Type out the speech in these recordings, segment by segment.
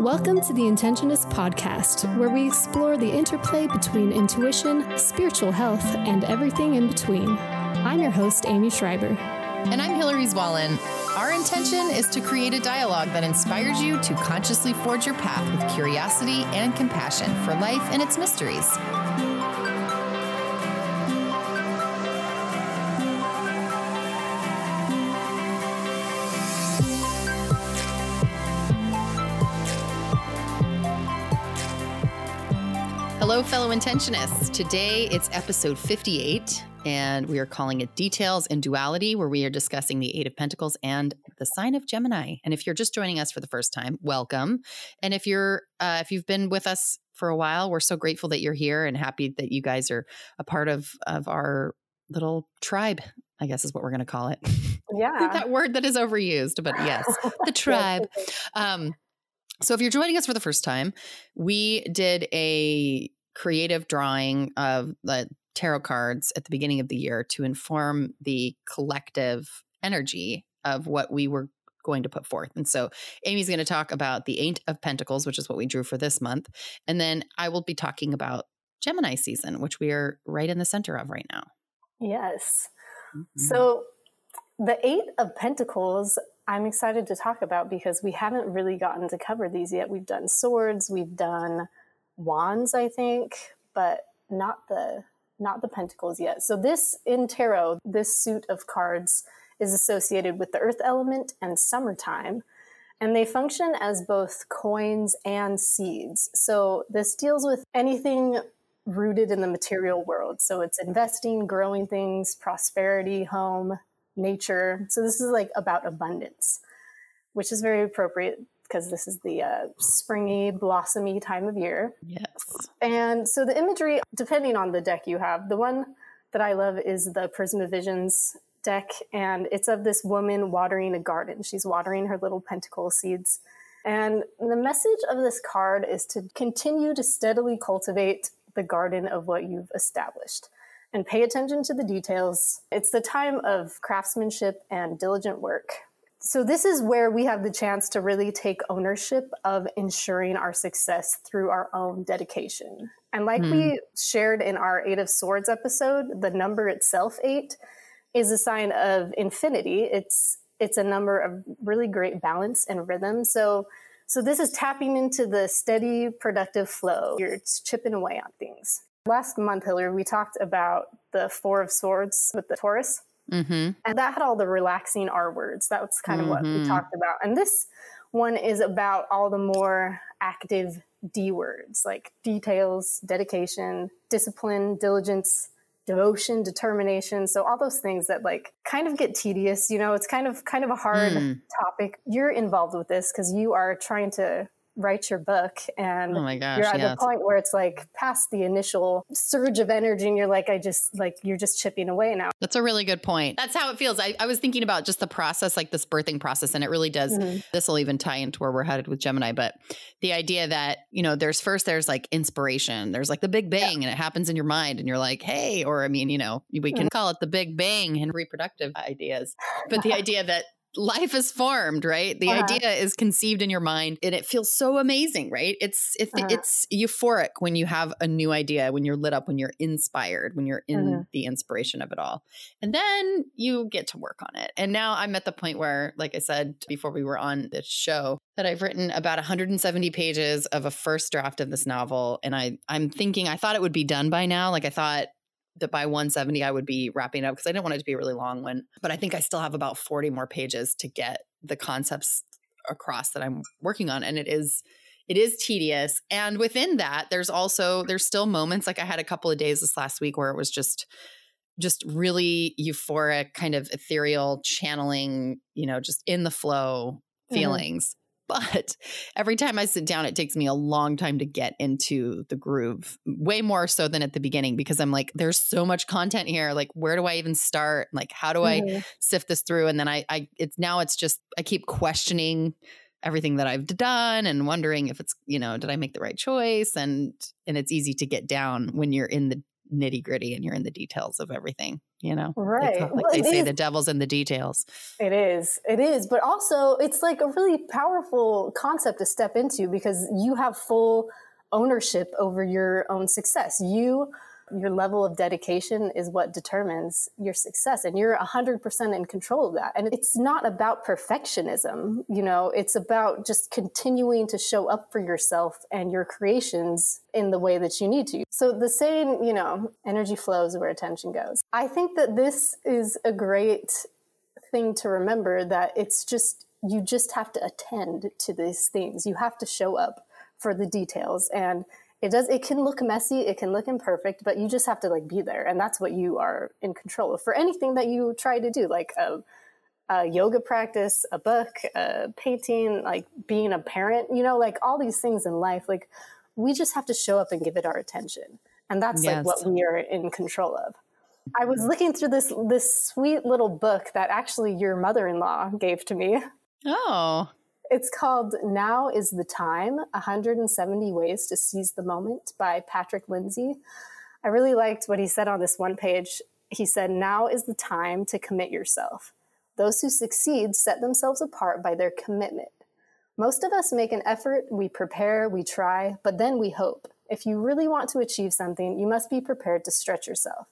Welcome to the Intentionist Podcast, where we explore the interplay between intuition, spiritual health, and everything in between. I'm your host, Aimee Schreiber. And I'm Hilary Zwallen. Our intention is to create a dialogue that inspires you to consciously forge your path with curiosity and compassion for life and its mysteries. Hello, fellow intentionists. Today it's episode 58, and we are calling it Details in Duality, where we are discussing the Eight of Pentacles and the sign of Gemini. And if you're just joining us for the first time, welcome. And if you're uh, if you've been with us for a while, we're so grateful that you're here and happy that you guys are a part of of our little tribe. I guess is what we're going to call it. Yeah, that word that is overused, but yes, the tribe. Um, so if you're joining us for the first time, we did a creative drawing of the tarot cards at the beginning of the year to inform the collective energy of what we were going to put forth. And so Aimee's going to talk about the Eight of Pentacles, which is what we drew for this month. And then I will be talking about Gemini season, which we are right in the center of right now. Yes. Mm-hmm. So the Eight of Pentacles, I'm excited to talk about because we haven't really gotten to cover these yet. We've done swords, we've done wands, I think, but not the not the pentacles yet. So this in tarot, this suit of cards is associated with the earth element and summertime, and they function as both coins and seeds. So this deals with anything rooted in the material world. So it's investing, growing things, prosperity, home, nature. So this is like about abundance, which is very appropriate because this is the uh, springy, blossomy time of year. Yes. And so the imagery, depending on the deck you have, the one that I love is the Prisma Visions deck, and it's of this woman watering a garden. She's watering her little pentacle seeds. And the message of this card is to continue to steadily cultivate the garden of what you've established and pay attention to the details. It's the time of craftsmanship and diligent work so this is where we have the chance to really take ownership of ensuring our success through our own dedication. And like mm. we hmm. shared in our Eight of Swords episode, the number itself, eight, is a sign of infinity. It's it's a number of really great balance and rhythm. So so this is tapping into the steady, productive flow. You're chipping away on things. Last month, Hilary, we talked about the Four of Swords with the Taurus. Mm-hmm. And that had all the relaxing R words. That was kind of mm-hmm. what we mm-hmm. talked about. And this one is about all the more active D words like details, dedication, discipline, diligence, devotion, determination. So all those things that like kind of get tedious, you know, it's kind of kind of a hard mm. topic. You're involved with this because you are trying to write your book and oh my gosh, you're at yes. the point where it's like past the initial surge of energy and you're like i just like you're just chipping away now that's a really good point that's how it feels i, I was thinking about just the process like this birthing process and it really does mm-hmm. this will even tie into where we're headed with gemini but the idea that you know there's first there's like inspiration there's like the big bang yeah. and it happens in your mind and you're like hey or i mean you know we can mm-hmm. call it the big bang and reproductive ideas but the idea that life is formed, right? The uh-huh. idea is conceived in your mind and it feels so amazing, right? It's it, uh-huh. it's euphoric when you have a new idea, when you're lit up, when you're inspired, when you're in uh-huh. the inspiration of it all. And then you get to work on it. And now I'm at the point where like I said before we were on this show that I've written about 170 pages of a first draft of this novel and I I'm thinking I thought it would be done by now. Like I thought that by 170 I would be wrapping up because I didn't want it to be a really long one. But I think I still have about 40 more pages to get the concepts across that I'm working on. And it is it is tedious. And within that, there's also there's still moments like I had a couple of days this last week where it was just just really euphoric, kind of ethereal channeling, you know, just in the flow mm-hmm. feelings. But every time I sit down, it takes me a long time to get into the groove, way more so than at the beginning, because I'm like, there's so much content here. Like, where do I even start? Like, how do mm-hmm. I sift this through? And then I, I, it's now it's just, I keep questioning everything that I've done and wondering if it's, you know, did I make the right choice? And, and it's easy to get down when you're in the nitty gritty and you're in the details of everything, you know? Right. Like, like they say, is. the devil's in the details. It is. It is. But also, it's like a really powerful concept to step into because you have full ownership over your own success. You your level of dedication is what determines your success and you're 100% in control of that. And it's not about perfectionism you know it's about just continuing to show up for yourself and your creations in the way that you need to. So the saying you know energy flows where attention goes. I think that this is a great thing to remember that it's just you just have to attend to these things. You have to show up for the details. And it does it can look messy it can look imperfect but you just have to like be there and that's what you are in control of for anything that you try to do like a, a yoga practice a book a painting like being a parent you know like all these things in life like we just have to show up and give it our attention and that's yes. like what we are in control of. I was mm-hmm. looking through this this sweet little book that actually your mother-in-law gave to me. Oh it's called Now is the Time 170 Ways to Seize the Moment by Patrick Lindsay. I really liked what he said on this one page. He said, Now is the time to commit yourself. Those who succeed set themselves apart by their commitment. Most of us make an effort, we prepare, we try, but then we hope. If you really want to achieve something, you must be prepared to stretch yourself.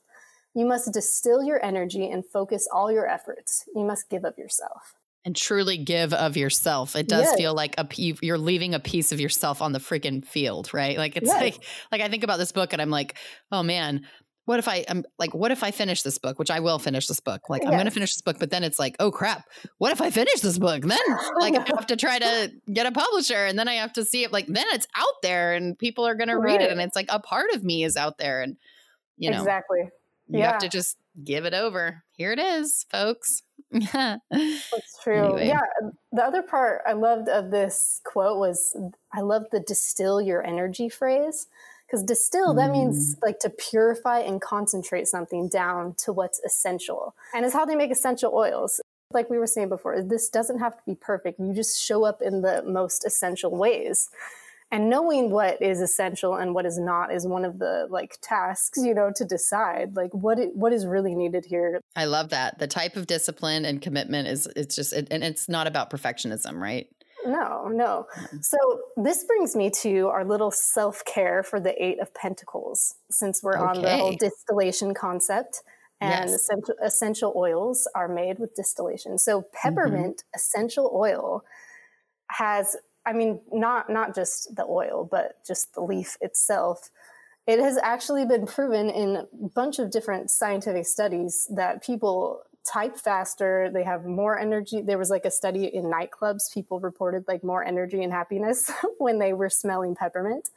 You must distill your energy and focus all your efforts. You must give of yourself and truly give of yourself. It does yes. feel like a you're leaving a piece of yourself on the freaking field, right? Like it's yes. like like I think about this book and I'm like, oh man, what if I am like what if I finish this book, which I will finish this book. Like yes. I'm going to finish this book, but then it's like, oh crap, what if I finish this book? Then like I have to try to get a publisher and then I have to see it like then it's out there and people are going to read it and it's like a part of me is out there and you know. Exactly. You yeah. have to just give it over. Here it is, folks. Yeah. That's true. Anyway. Yeah. The other part I loved of this quote was I love the distill your energy phrase. Because distill, that means mm. like to purify and concentrate something down to what's essential. And it's how they make essential oils. Like we were saying before, this doesn't have to be perfect. You just show up in the most essential ways and knowing what is essential and what is not is one of the like tasks you know to decide like what it, what is really needed here i love that the type of discipline and commitment is it's just it, and it's not about perfectionism right no no so this brings me to our little self-care for the eight of pentacles since we're okay. on the whole distillation concept and yes. essential, essential oils are made with distillation so mm-hmm. peppermint mm-hmm. essential oil has I mean, not not just the oil, but just the leaf itself. It has actually been proven in a bunch of different scientific studies that people type faster, they have more energy. There was like a study in nightclubs, people reported like more energy and happiness when they were smelling peppermint.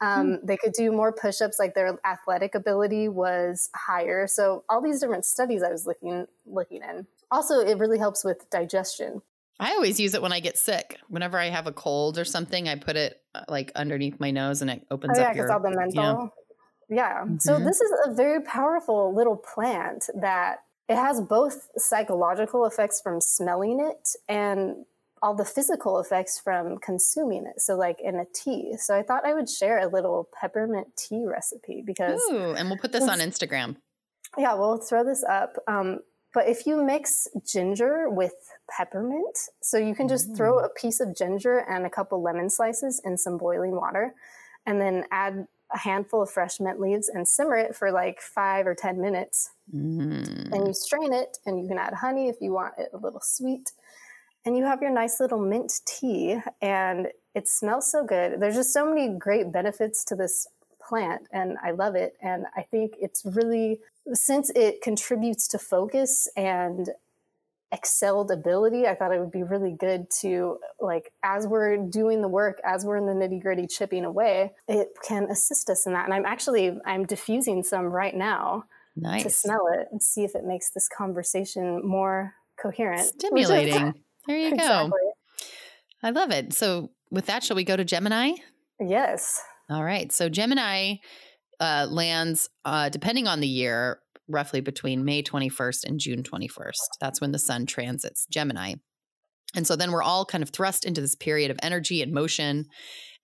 Um, mm. They could do more push ups, like their athletic ability was higher. So, all these different studies I was looking, looking in. Also, it really helps with digestion. I always use it when I get sick. Whenever I have a cold or something, I put it uh, like underneath my nose and it opens oh, yeah, up your. all the menthol. Yeah. Mm-hmm. So this is a very powerful little plant that it has both psychological effects from smelling it and all the physical effects from consuming it. So like in a tea. So I thought I would share a little peppermint tea recipe because Ooh, and we'll put this on Instagram. Yeah, we'll throw this up. Um, but if you mix ginger with peppermint, so you can just mm. throw a piece of ginger and a couple lemon slices in some boiling water, and then add a handful of fresh mint leaves and simmer it for like five or 10 minutes. Mm. And you strain it, and you can add honey if you want it a little sweet. And you have your nice little mint tea, and it smells so good. There's just so many great benefits to this plant, and I love it. And I think it's really since it contributes to focus and excelled ability, I thought it would be really good to like as we're doing the work, as we're in the nitty gritty chipping away, it can assist us in that. And I'm actually I'm diffusing some right now nice. to smell it and see if it makes this conversation more coherent. Stimulating. there you exactly. go. I love it. So with that, shall we go to Gemini? Yes. All right. So Gemini uh, lands, uh, depending on the year, roughly between May 21st and June 21st. That's when the sun transits Gemini. And so then we're all kind of thrust into this period of energy and motion.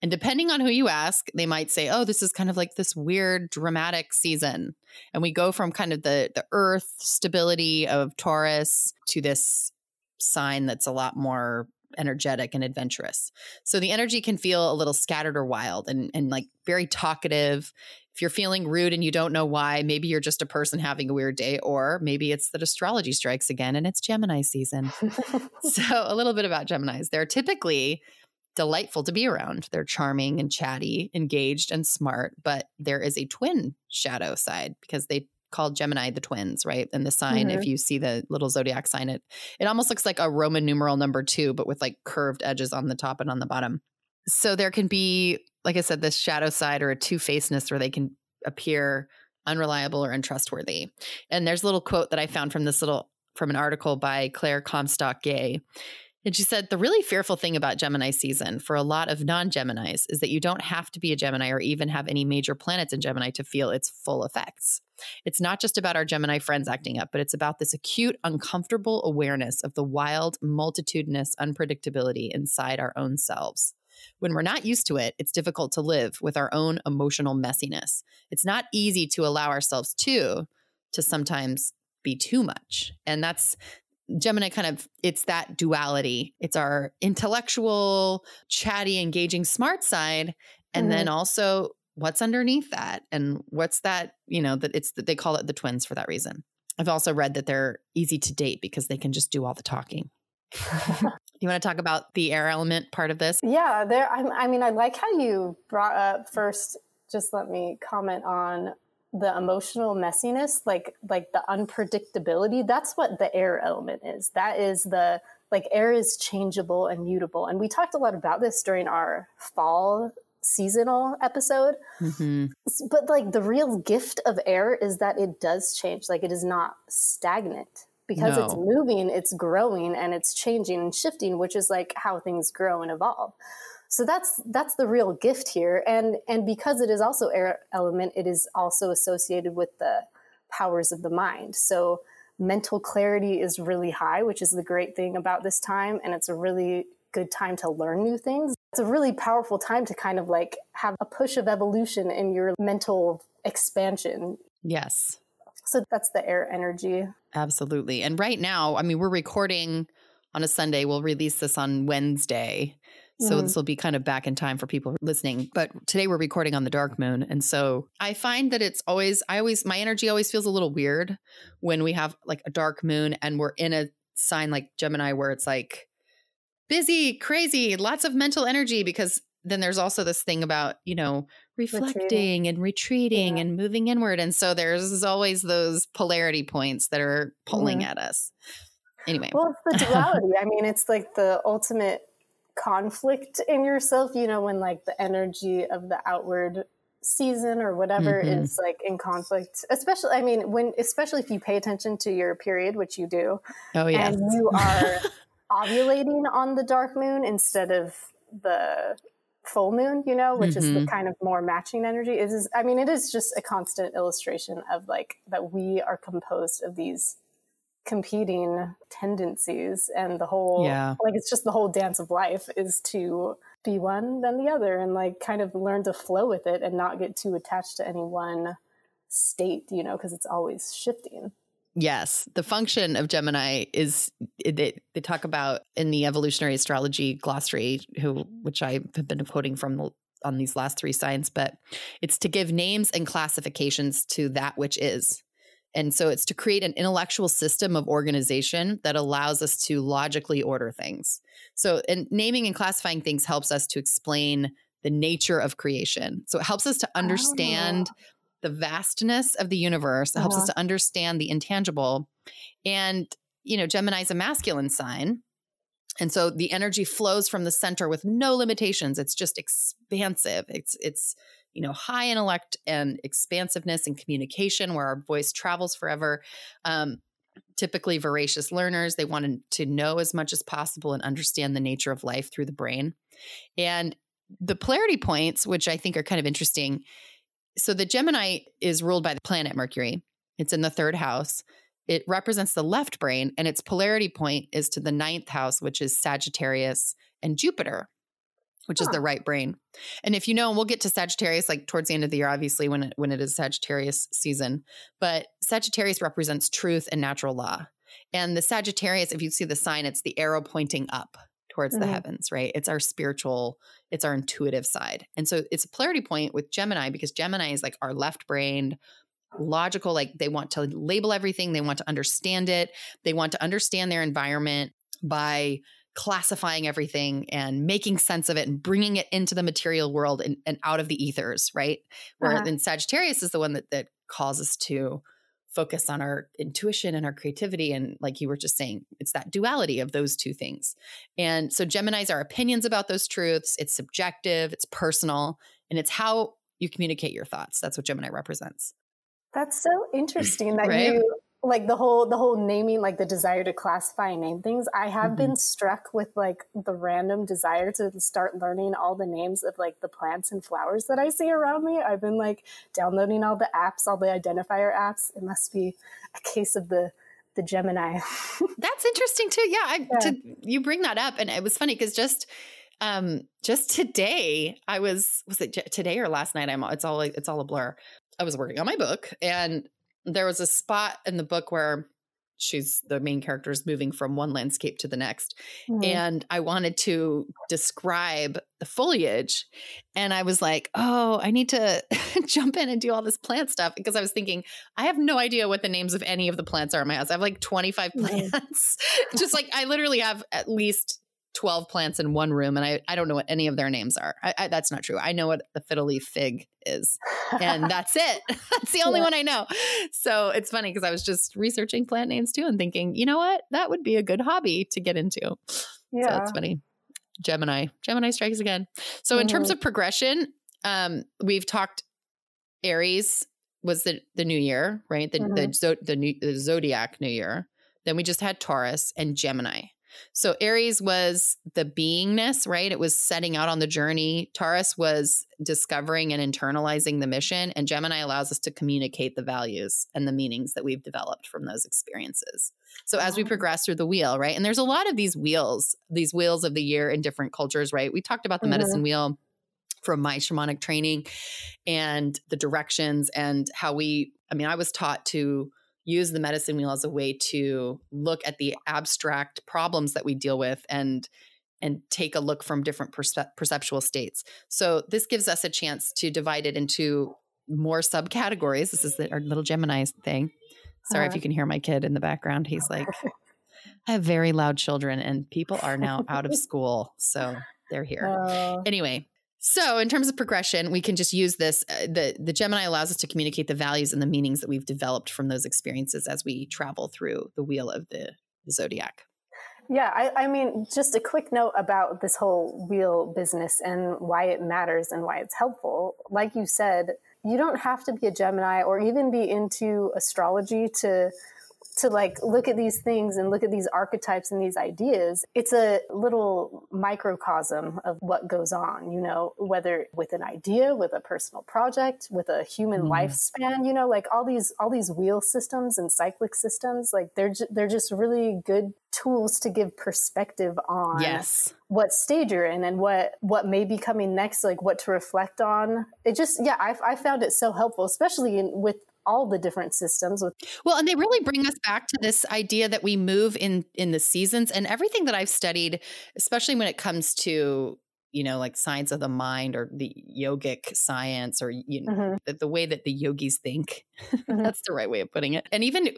And depending on who you ask, they might say, "Oh, this is kind of like this weird dramatic season." And we go from kind of the the earth stability of Taurus to this sign that's a lot more energetic and adventurous. So the energy can feel a little scattered or wild and and like very talkative. If you're feeling rude and you don't know why, maybe you're just a person having a weird day or maybe it's that astrology strikes again and it's Gemini season. so a little bit about Geminis. They're typically delightful to be around. They're charming and chatty, engaged and smart, but there is a twin shadow side because they called Gemini the twins, right? And the sign, mm-hmm. if you see the little zodiac sign, it it almost looks like a Roman numeral number two, but with like curved edges on the top and on the bottom. So there can be, like I said, this shadow side or a two facedness where they can appear unreliable or untrustworthy. And there's a little quote that I found from this little from an article by Claire Comstock Gay. And she said, the really fearful thing about Gemini season for a lot of non Geminis is that you don't have to be a Gemini or even have any major planets in Gemini to feel its full effects. It's not just about our Gemini friends acting up, but it's about this acute, uncomfortable awareness of the wild, multitudinous unpredictability inside our own selves. When we're not used to it, it's difficult to live with our own emotional messiness. It's not easy to allow ourselves to, to sometimes be too much. And that's Gemini kind of it's that duality. It's our intellectual, chatty, engaging, smart side, and mm-hmm. then also what's underneath that and what's that, you know, that it's that they call it the twins for that reason. I've also read that they're easy to date because they can just do all the talking. you want to talk about the air element part of this? Yeah, there I, I mean I like how you brought up first just let me comment on the emotional messiness like like the unpredictability that's what the air element is. That is the like air is changeable and mutable. And we talked a lot about this during our fall seasonal episode. Mm-hmm. but like the real gift of air is that it does change. Like it is not stagnant. Because no. it's moving it's growing and it's changing and shifting which is like how things grow and evolve so that's that's the real gift here. And and because it is also air element it is also associated with the powers of the mind. So mental clarity is really high which is the great thing about this time. And it's a really good time to learn new things. It's a really powerful time to kind of like have a push of evolution in your mental expansion. Yes. So that's the air energy. Absolutely. And right now i mean we're recording on a sunday. We'll release this on wednesday so mm-hmm. this will be kind of back in time for people listening. But today we're recording on the dark moon. And so I find that it's always, I always, my energy always feels a little weird when we have like a dark moon and we're in a sign like Gemini where it's like busy, crazy, lots of mental energy because then there's also this thing about, you know, reflecting retreating. and retreating yeah. and moving inward. And so there's always those polarity points that are pulling mm-hmm. at us. Anyway. Well, it's the duality. I mean, it's like the ultimate conflict in yourself, you know, when like the energy of the outward season or whatever mm-hmm. is like in conflict especially i mean when especially if you pay attention to your period which you do oh yeah and you are ovulating on the dark moon instead of the full moon you know which mm-hmm. is the mm-hmm. kind of more matching energy it is i mean it is just a constant illustration of like that we are composed of these competing tendencies and the whole yeah. like it's just the whole dance of life is to be one then the other and like kind of learn to flow with it and not get too attached to any one state you know because it's always shifting Yes, the function of Gemini is they, they talk about in the evolutionary astrology glossary, who which I have been quoting from on these last three signs, but it's to give names and classifications to that which is. And so it's to create an intellectual system of organization that allows us to logically order things. So, and naming and classifying things helps us to explain the nature of creation. So it helps us to understand oh. the vastness of the universe. It uh-huh. helps us uh-huh. to understand the intangible. And, you know, Gemini is a masculine sign. And so the energy flows from the center with no limitations. It's just expansive. It's it's you know high intellect and expansiveness and communication where our voice travels forever. Um, typically voracious learners they want to know as much as possible and understand the nature of life through the brain. And the polarity points which i think are kind of interesting so the gemini is ruled by the planet mercury. It's in the third house. It represents the left brain and its polarity point is to the ninth house which is sagittarius and jupiter which huh. is the right brain. And if you know, and we'll get to Sagittarius like towards the end of the year, obviously when it, when it is Sagittarius season. But Sagittarius represents truth and natural law. And the Sagittarius, if you see the sign, it's the arrow pointing up towards mm-hmm. the heavens, right? It's our spiritual, it's our intuitive side. And so it's a polarity point with Gemini because Gemini is like our left brained, logical, like they want to label everything, they want to understand it, they want to understand their environment by classifying everything and making sense of it and bringing it into the material world and, and out of the ethers, right? Where uh-huh. then Sagittarius is the one that that calls us to focus on our intuition and our creativity. And like you were just saying it's that duality of those two things. And so gemini's our opinions about those truths. It's subjective. It's personal. And it's how you communicate your thoughts. That's what gemini represents. That's so interesting that right? you like the whole the whole naming like the desire to classify and name things i have mm-hmm. been struck with like the random desire to start learning all the names of like the plants and flowers that i see around me. I've been like downloading all the apps all the identifier apps. It must be a case of the the gemini. That's interesting too. Yeah, I, yeah. To, you bring that up and it was funny because just um just today i was was it today or last night? I'm it's all it's all a blur. I was working on my book and there was a spot in the book where she's the main character is moving from one landscape to the next mm-hmm. and i wanted to describe the foliage and i was like oh i need to jump in and do all this plant stuff because i was thinking i have no idea what the names of any of the plants are in my house i have like 25 plants mm-hmm. just like i literally have at least 12 plants in one room and I, I don't know what any of their names are. I, I, that's not true. I know what the fiddle leaf fig is, and that's it. that's the only yeah. one I know. So it's funny because I was just researching plant names too and thinking, you know what? That would be a good hobby to get into. Yeah. So that's funny. Gemini. Gemini strikes again. So mm-hmm. in terms mm-hmm. of progression, um, we've talked Aries was the the new year, right? The mm-hmm. the, the, new, the zodiac new year. Then we just had Taurus and Gemini. So Aries was the beingness, right? It was setting out on the journey. Taurus was discovering and internalizing the mission. And Gemini allows us to communicate the values and the meanings that we've developed from those experiences. So as we progress through the wheel, right? And there's a lot of these wheels, these wheels of the year in different cultures, right? We talked about the mm-hmm. medicine wheel from my shamanic training and the directions and how we, I mean, I was taught to use the medicine wheel as a way to look at the abstract problems that we deal with and and take a look from different perce- perceptual states. So this gives us a chance to divide it into more subcategories. This is the, our little Gemini thing. Sorry uh-huh. if you can hear my kid in the background. He's like, I have very loud children, and people are now out of school, so they're here. Uh, anyway, so, in terms of progression, we can just use this. Uh, the the Gemini allows us to communicate the values and the meanings that we've developed from those experiences as we travel through the wheel of the, the zodiac. Yeah, I, I, mean, just a quick note about this whole wheel business and why it matters and why it's helpful. Like you said, you don't have to be a Gemini or even be into astrology to to like look at these things and look at these archetypes and these ideas, it's a little microcosm of what goes on, you know, whether with an idea, with a personal project, with a human mm. lifespan, you know, like all these all these wheel systems and cyclic systems, like they're ju- they're just really good tools to give perspective on yes what stage you're in and what what may be coming next like what to reflect on it just yeah i, I found it so helpful especially in, with all the different systems well and they really bring us back to this idea that we move in in the seasons and everything that i've studied especially when it comes to you know like science of the mind or the yogic science or you know mm-hmm. the, the, way that the yogis think mm-hmm. that's the right way of putting it and even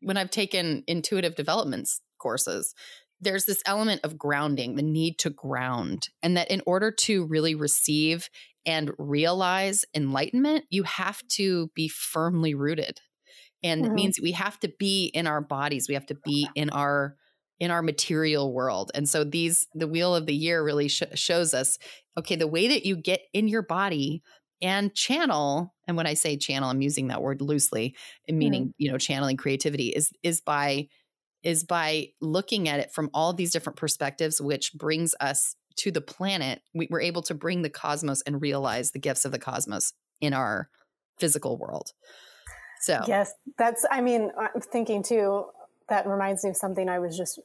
when i've taken intuitive developments courses there's this element of grounding the need to ground and that in order to really receive and realize enlightenment, you have to be firmly rooted. And mm-hmm. it means we have to be in our bodies. We have to be in our in our material world. And so these the wheel of the year really sh- shows us okay, the way that you get in your body and channel and when I say channel I'm using that word loosely, meaning, mm-hmm. you know, channeling creativity is is by is by looking at it from all these different perspectives which brings us to the planet, we were able to bring the cosmos and realize the gifts of the cosmos in our physical world. So, yes, that's, I mean, I'm thinking too, that reminds me of something I was just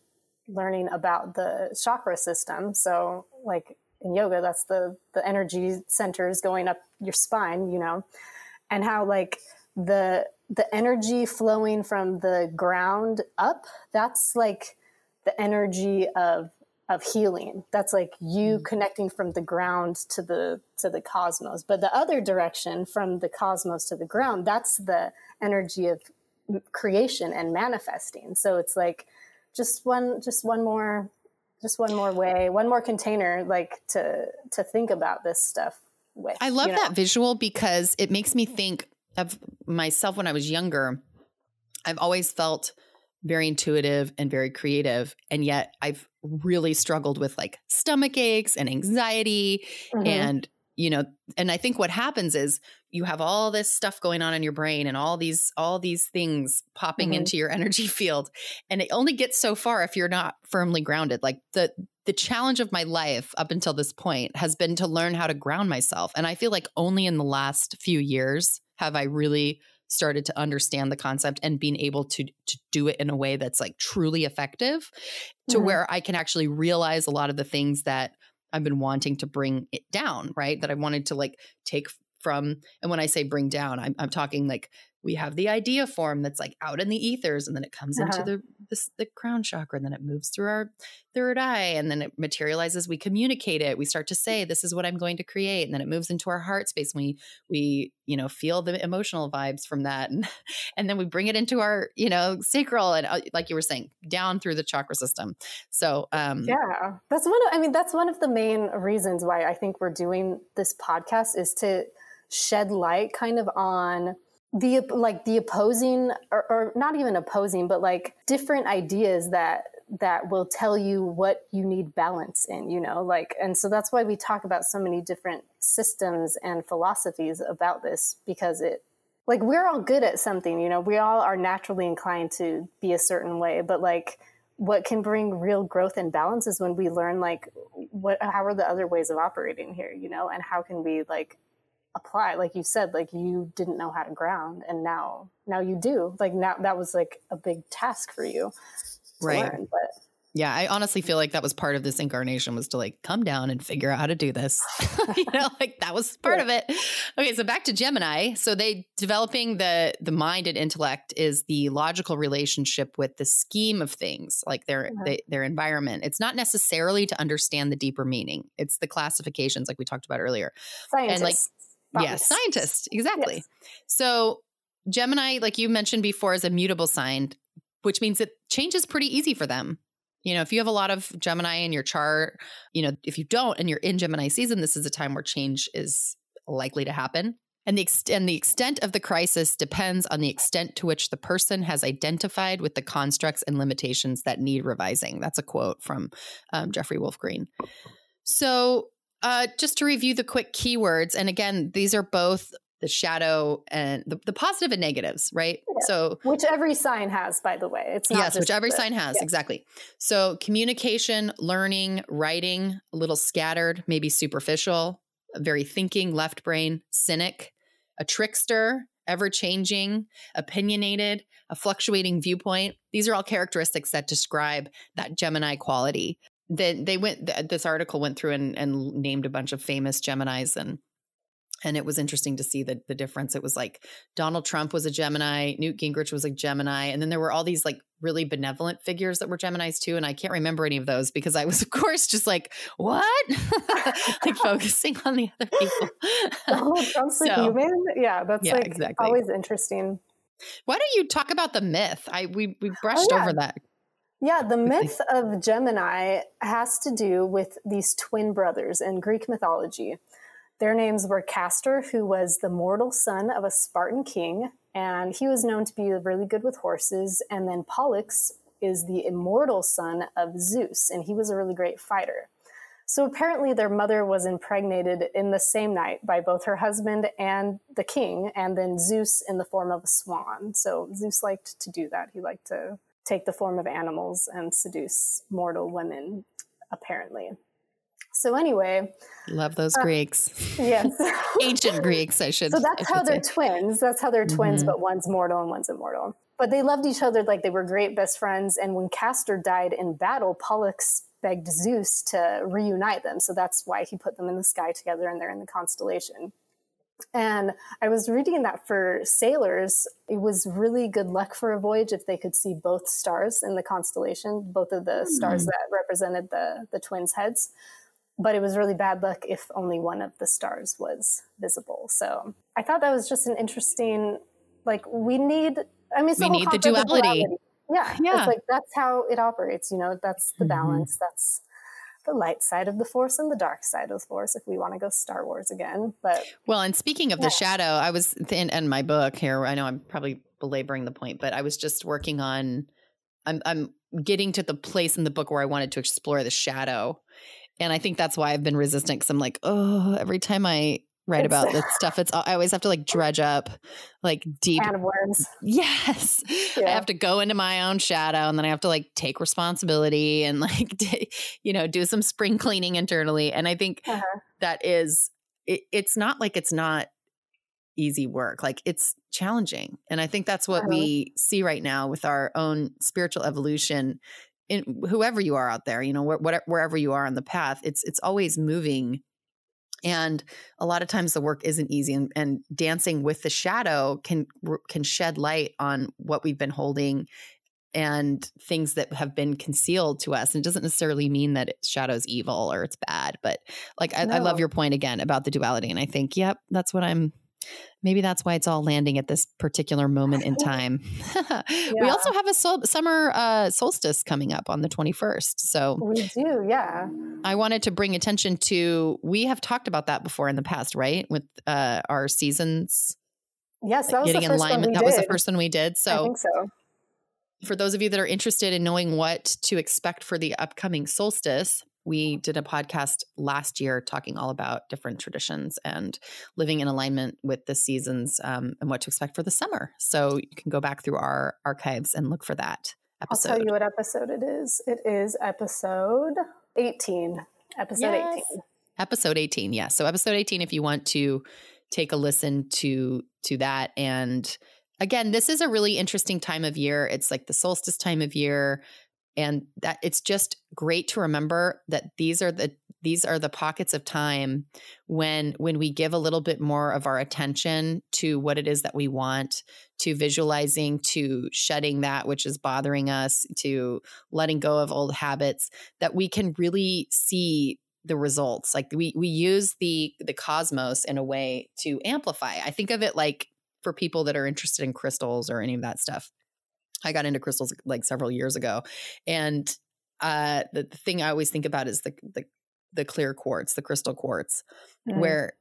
learning about the chakra system. So, like, in yoga that's the the energy centers going up your spine you know and how like the the energy flowing from the ground up that's like the energy of of healing that's like you mm. connecting from the ground to the to the cosmos but the other direction from the cosmos to the ground that's the energy of creation and manifesting so it's like just one just one more just one more way one more container like to to think about this stuff with i love you know? that visual because it makes me think of myself when i was younger i've always felt very intuitive and very creative. And yet I've really struggled with like stomach aches and anxiety. Mm-hmm. And, you know, and I think what happens is you have all this stuff going on in your brain and all these, all these things popping mm-hmm. into your energy field. And it only gets so far if you're not firmly grounded. Like the, the challenge of my life up until this point has been to learn how to ground myself. And I feel like only in the last few years have I really started to understand the concept and being able to to do it in a way that's like truly effective to mm-hmm. where I can actually realize a lot of the things that I've been wanting to bring it down, right? That I wanted to like take from and when I say bring down, I'm, I'm talking like we have the idea form that's like out in the ethers and then it comes uh-huh. into the, the, the crown chakra and then it moves through our third eye and then it materializes we communicate it we start to say this is what i'm going to create and then it moves into our heart space and we we you know feel the emotional vibes from that and and then we bring it into our you know sacral and uh, like you were saying down through the chakra system so um yeah that's one of, i mean that's one of the main reasons why i think we're doing this podcast is to shed light kind of on the like the opposing or, or, not even opposing but like different ideas that that will tell you what you need balance in you know? Like and so that's why we talk about so many different systems and philosophies about this because it like we're all good at something you know? We all are naturally inclined to be a certain way but like what can bring real growth and balance is when we learn like what how are the other ways of operating here you know? And how can we like apply like you said like you didn't know how to ground and now now you do like now that was like a big task for you right learn, but yeah, I honestly feel like that was part of this incarnation was to like come down and figure out how to do this. you know, like that was part yeah. of it. Okay, so back to Gemini. So they developing the the mind and intellect is the logical relationship with the scheme of things, like their mm-hmm. they, their environment. It's not necessarily to understand the deeper meaning. It's the classifications like we talked about earlier. Scientists. And like Yes, scientist. Exactly. Yes. So Gemini, like you mentioned before, is a mutable sign, which means that change is pretty easy for them. You know, if you have a lot of Gemini in your chart, you know, if you don't and you're in Gemini season, this is a time where change is likely to happen. And the, ex- and the extent of the crisis depends on the extent to which the person has identified with the constructs and limitations that need revising. That's a quote from um, Jeffrey Wolf Green. So, uh, just to review the quick keywords, and again, these are both the shadow and the, the positive and negatives, right? Yeah. So, which every sign has, by the way. It's yes, which every the, sign has yeah. exactly. So, communication, learning, writing, a little scattered, maybe superficial, very thinking, left brain, cynic, a trickster, ever changing, opinionated, a fluctuating viewpoint. These are all characteristics that describe that Gemini quality that they went this article went through and, and named a bunch of famous Geminis and and it was interesting to see the the difference. It was like Donald Trump was a Gemini, Newt Gingrich was a Gemini, and then there were all these like really benevolent figures that were Geminis too. And I can't remember any of those because I was, of course, just like what, like focusing on the other people. Oh, Donald Trump's so, a human, yeah, that's yeah, like exactly. always interesting. Why don't you talk about the myth? I we we oh, brushed oh, yeah. over that. Yeah, the myth of Gemini has to do with these twin brothers in Greek mythology. Their names were Castor, who was the mortal son of a Spartan king, and he was known to be really good with horses. And then Pollux is the immortal son of Zeus, and he was a really great fighter. So apparently, their mother was impregnated in the same night by both her husband and the king, and then Zeus in the form of a swan. So Zeus liked to do that. He liked to take the form of animals and seduce mortal women, apparently. So anyway, love those uh, Greeks. Yes, ancient Greeks, I should. So that's should how they're say. twins. That's how they're twins, mm-hmm. but one's mortal and one's immortal. But they loved each other like they were great best friends. And when Castor died in battle, Pollux begged Zeus to reunite them. So that's why he put them in the sky together and they're in the constellation. And I was reading that for sailors, it was really good luck for a voyage if they could see both stars in the constellation, both of the mm-hmm. stars that represented the, the twins' heads. But it was really bad luck if only one of the stars was visible. So I thought that was just an interesting, like, we need, I mean, we need the duality. duality. Yeah. Yeah. It's like that's how it operates, you know, that's the mm-hmm. balance. That's the light side of the force and the dark side of the force if we want to go Star Wars again. But well, and speaking of yeah. the shadow, I was in, in my book here. I know I'm probably belaboring the point, but I was just working on. I'm I'm getting to the place in the book where I wanted to explore the shadow, and I think that's why I've been resistant because I'm like, oh, every time I write about this stuff. It's I always have to like dredge up like deep can of worms. Yes, yeah. I have to go into my own shadow, and then I have to like take responsibility and like you know do some spring cleaning internally. And I think uh-huh. that is it, it's not like it's not easy work like it's challenging and i think that's what uh-huh. we see right now with our own spiritual evolution in whoever you are out there you know wh- wherever you are on the path it's it's always moving and a lot of times the work isn't easy and, and dancing with the shadow can can shed light on what we've been holding and things that have been concealed to us. And it doesn't necessarily mean that shadow's evil or it's bad, but like I, no. I, love your point again about the duality. And I think, yep, that's what I'm maybe that's why it's all landing at this particular moment in time. yeah. We also have a sol- summer uh, solstice coming up on the 21st. So we do, yeah. I wanted to bring attention to, we have talked about that before in the past, right? With uh, our seasons. Yes, that was getting in alignment. that did. was the first one we did. So, I think so. For those of you that are interested in knowing what to expect for the upcoming solstice, we did a podcast last year talking all about different traditions and living in alignment with the seasons um, and what to expect for the summer. So you can go back through our archives and look for that episode. I'll tell you what episode it is. It is episode 18. Episode yes. 18. Episode 18, yes. So episode 18 if you want to take a listen to to that and again, this is a really interesting time of year. It's like the solstice time of year and that it's just great to remember that these are the these are the pockets of time when when we give a little bit more of our attention to what it is that we want to visualizing to shedding that which is bothering us to letting go of old habits that we can really see the results. Like we we use the the cosmos in a way to amplify. I think of it like for people that are interested in crystals or any of that stuff I got into crystals like several years ago, and uh, the, the, thing I always think about is the the, the clear quartz, the crystal quartz, mm. where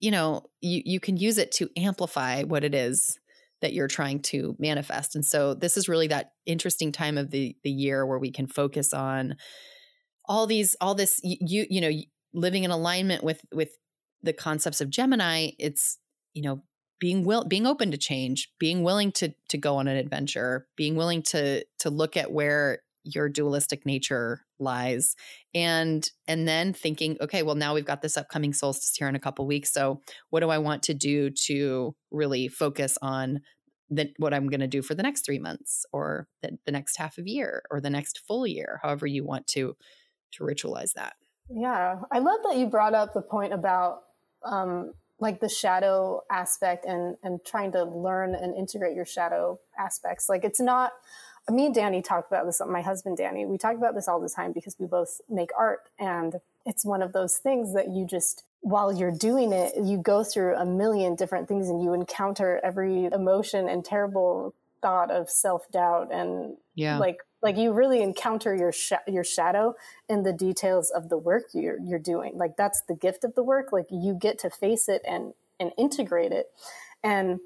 you know you you can use it to amplify what it is that you're trying to manifest. And so this is really that interesting time of the the year where we can focus on all these all this you you know living in alignment with with the concepts of Gemini. It's you know being will being open to change being willing to to go on an adventure being willing to to look at where your dualistic nature lies and and then thinking okay well now we've got this upcoming solstice here in a couple weeks so what do i want to do to really focus on what i'm going to do for the next three months or the, the next half of year or the next full year however you want to to ritualize that. Yeah i love that you brought up the point about um, like the shadow aspect and and trying to learn and integrate your shadow aspects. Like it's not me and danny talk about this my husband danny we talk about this all the time because we both make art. And it's one of those things that you just while you're doing it you go through a million different things and you encounter every emotion and terrible thought of self-doubt and yeah. like like you really encounter your sh- your shadow in the details of the work you're you're doing. Like that's the gift of the work. Like you get to face it and and integrate it. And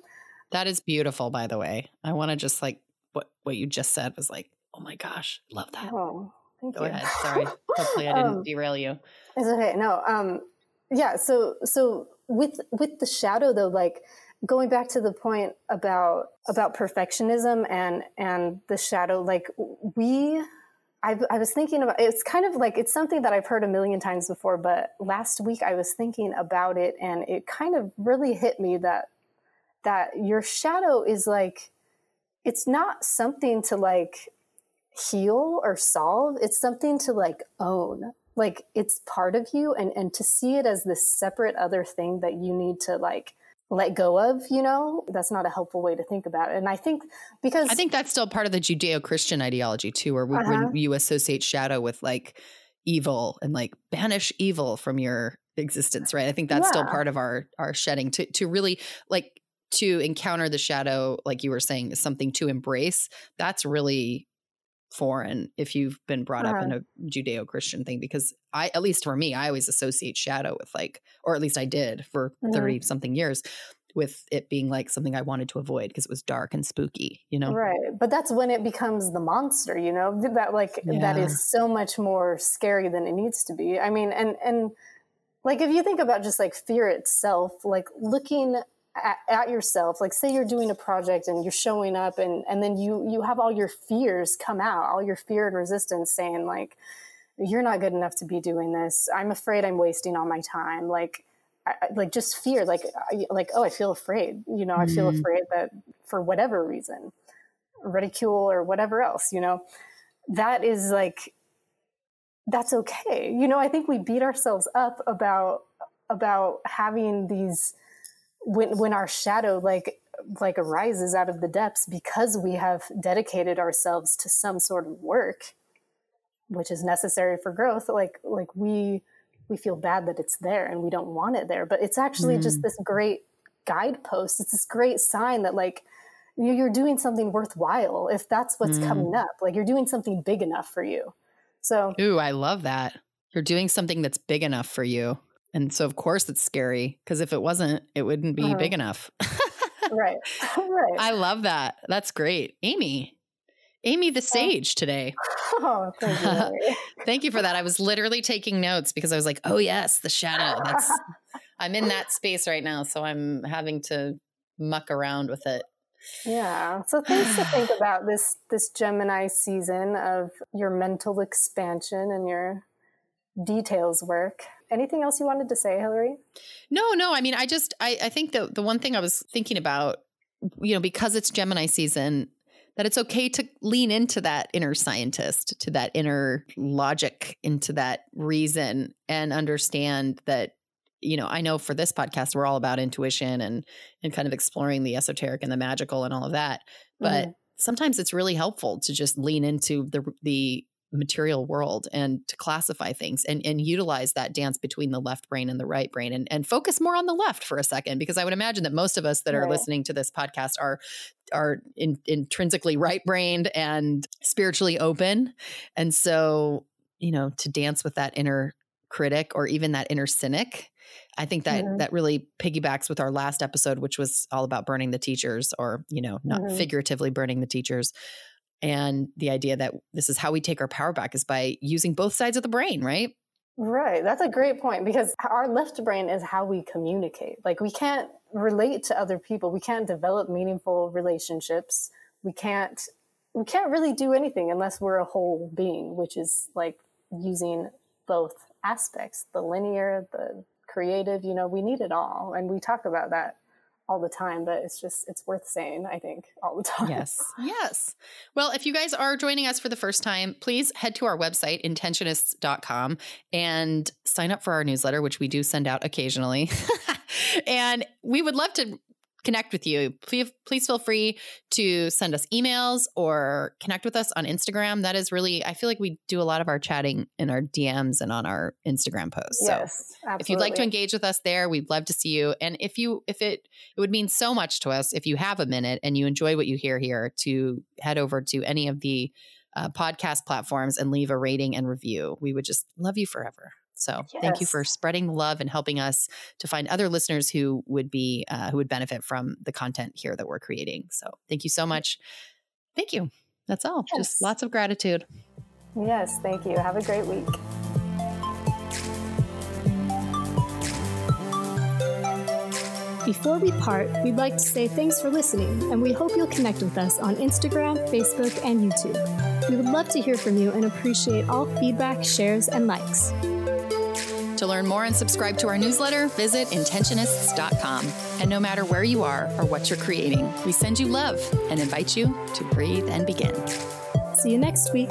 that is beautiful by the way. I want to just like what what you just said was like oh my gosh love that. Oh thank go you. ahead. Sorry. Hopefully i didn't um, derail you. it's okay. No um yeah so so with with the shadow though like going back to the point about about perfectionism and and the shadow like we I, I, was thinking about it's kind of like it's something that I've heard a million times before, but last week I was thinking about it and it kind of really hit me that that your shadow is like it's not something to like heal or solve. It's something to like own. Like it's part of you and and to see it as this separate other thing that you need to like let go of, you know, that's not a helpful way to think about it. And I think because I think that's still part of the Judeo Christian ideology too, where uh-huh. when you associate shadow with like evil and like banish evil from your existence, right? I think that's yeah. still part of our our shedding to to really like to encounter the shadow, like you were saying, is something to embrace. That's really foreign if you've been brought uh-huh. up in uh-huh. a Judeo Christian thing because I at least for me I always associate shadow with like or at least I did for 30 mm-hmm. something years with it being like something I wanted to avoid because it was dark and spooky, you know. Right. But that's when it becomes the monster, you know. That like yeah. that is so much more scary than it needs to be. I mean, and and like if you think about just like fear itself, like looking at, at, yourself. Like say you're doing a project and you're showing up and and then you you have all your fears come out all your fear and resistance saying like you're not good enough to be doing this. I'm afraid i'm wasting all my time. Like I, like just fear like like oh i feel afraid. You know i feel mm-hmm. afraid that for whatever reason ridicule or whatever else you know? That is like that's okay. You know i think we beat ourselves up about about having these when when our shadow like like arises out of the depths because we have dedicated ourselves to some sort of work which is necessary for growth like like we we feel bad that it's there and we don't want it there. But it's actually mm. just this great guidepost. It's this great sign that like you're doing something worthwhile if that's what's mm. coming up. Like you're doing something big enough for you. So ooh i love that. You're doing something that's big enough for you and so, of course, it's scary because if it wasn't, it wouldn't be uh-huh. big enough. right. Right. I love that. That's great. Aimee, Aimee the Sage today. Oh, thank you. thank you for that. I was literally taking notes because I was like, oh, yes, the shadow. That's, I'm in that space right now. So I'm having to muck around with it. Yeah. So things to think about this this Gemini season of your mental expansion and your details work. Anything else you wanted to say, Hilary? No, no. I mean, I just I, I think the the one thing I was thinking about, you know, because it's Gemini season, that it's okay to lean into that inner scientist, to that inner logic, into that reason, and understand that you know, I know for this podcast we're all about intuition and and kind of exploring the esoteric and the magical and all of that. But mm. sometimes it's really helpful to just lean into the the material world and to classify things and, and utilize that dance between the left brain and the right brain and, and focus more on the left for a second because i would imagine that most of us that are right. listening to this podcast are are in, intrinsically right brained and spiritually open and so you know to dance with that inner critic or even that inner cynic I think that mm-hmm. that really piggybacks with our last episode, which was all about burning the teachers, or you know, not mm-hmm. figuratively burning the teachers and the idea that this is how we take our power back is by using both sides of the brain, right? Right. That's a great point because our left brain is how we communicate. Like we can't relate to other people. We can't develop meaningful relationships. We can't we can't really do anything unless we're a whole being, which is like using both aspects, the linear, the creative, you know, we need it all. And we talk about that all the time, but it's just, it's worth saying, I think, all the time. Yes. Yes. Well, if you guys are joining us for the first time, please head to our website, intentionists.com, and sign up for our newsletter, which we do send out occasionally. and we would love to connect with you, please, please feel free to send us emails or connect with us on Instagram. That is really, I feel like we do a lot of our chatting in our DMs and on our Instagram posts. Yes, so absolutely. if you'd like to engage with us there, we'd love to see you. And if you, if it, it would mean so much to us if you have a minute and you enjoy what you hear here to head over to any of the uh, podcast platforms and leave a rating and review. We would just love you forever. So yes. thank you for spreading love and helping us to find other listeners who would be uh, who would benefit from the content here that we're creating. So thank you so much. Thank you. That's all. Yes. Just lots of gratitude. Yes, thank you. Have a great week. Before we part, we'd like to say thanks for listening, and we hope you'll connect with us on Instagram, Facebook, and YouTube. We would love to hear from you and appreciate all feedback, shares, and likes. To learn more and subscribe to our newsletter, visit intentionists.com. And no matter where you are or what you're creating, we send you love and invite you to breathe and begin. See you next week.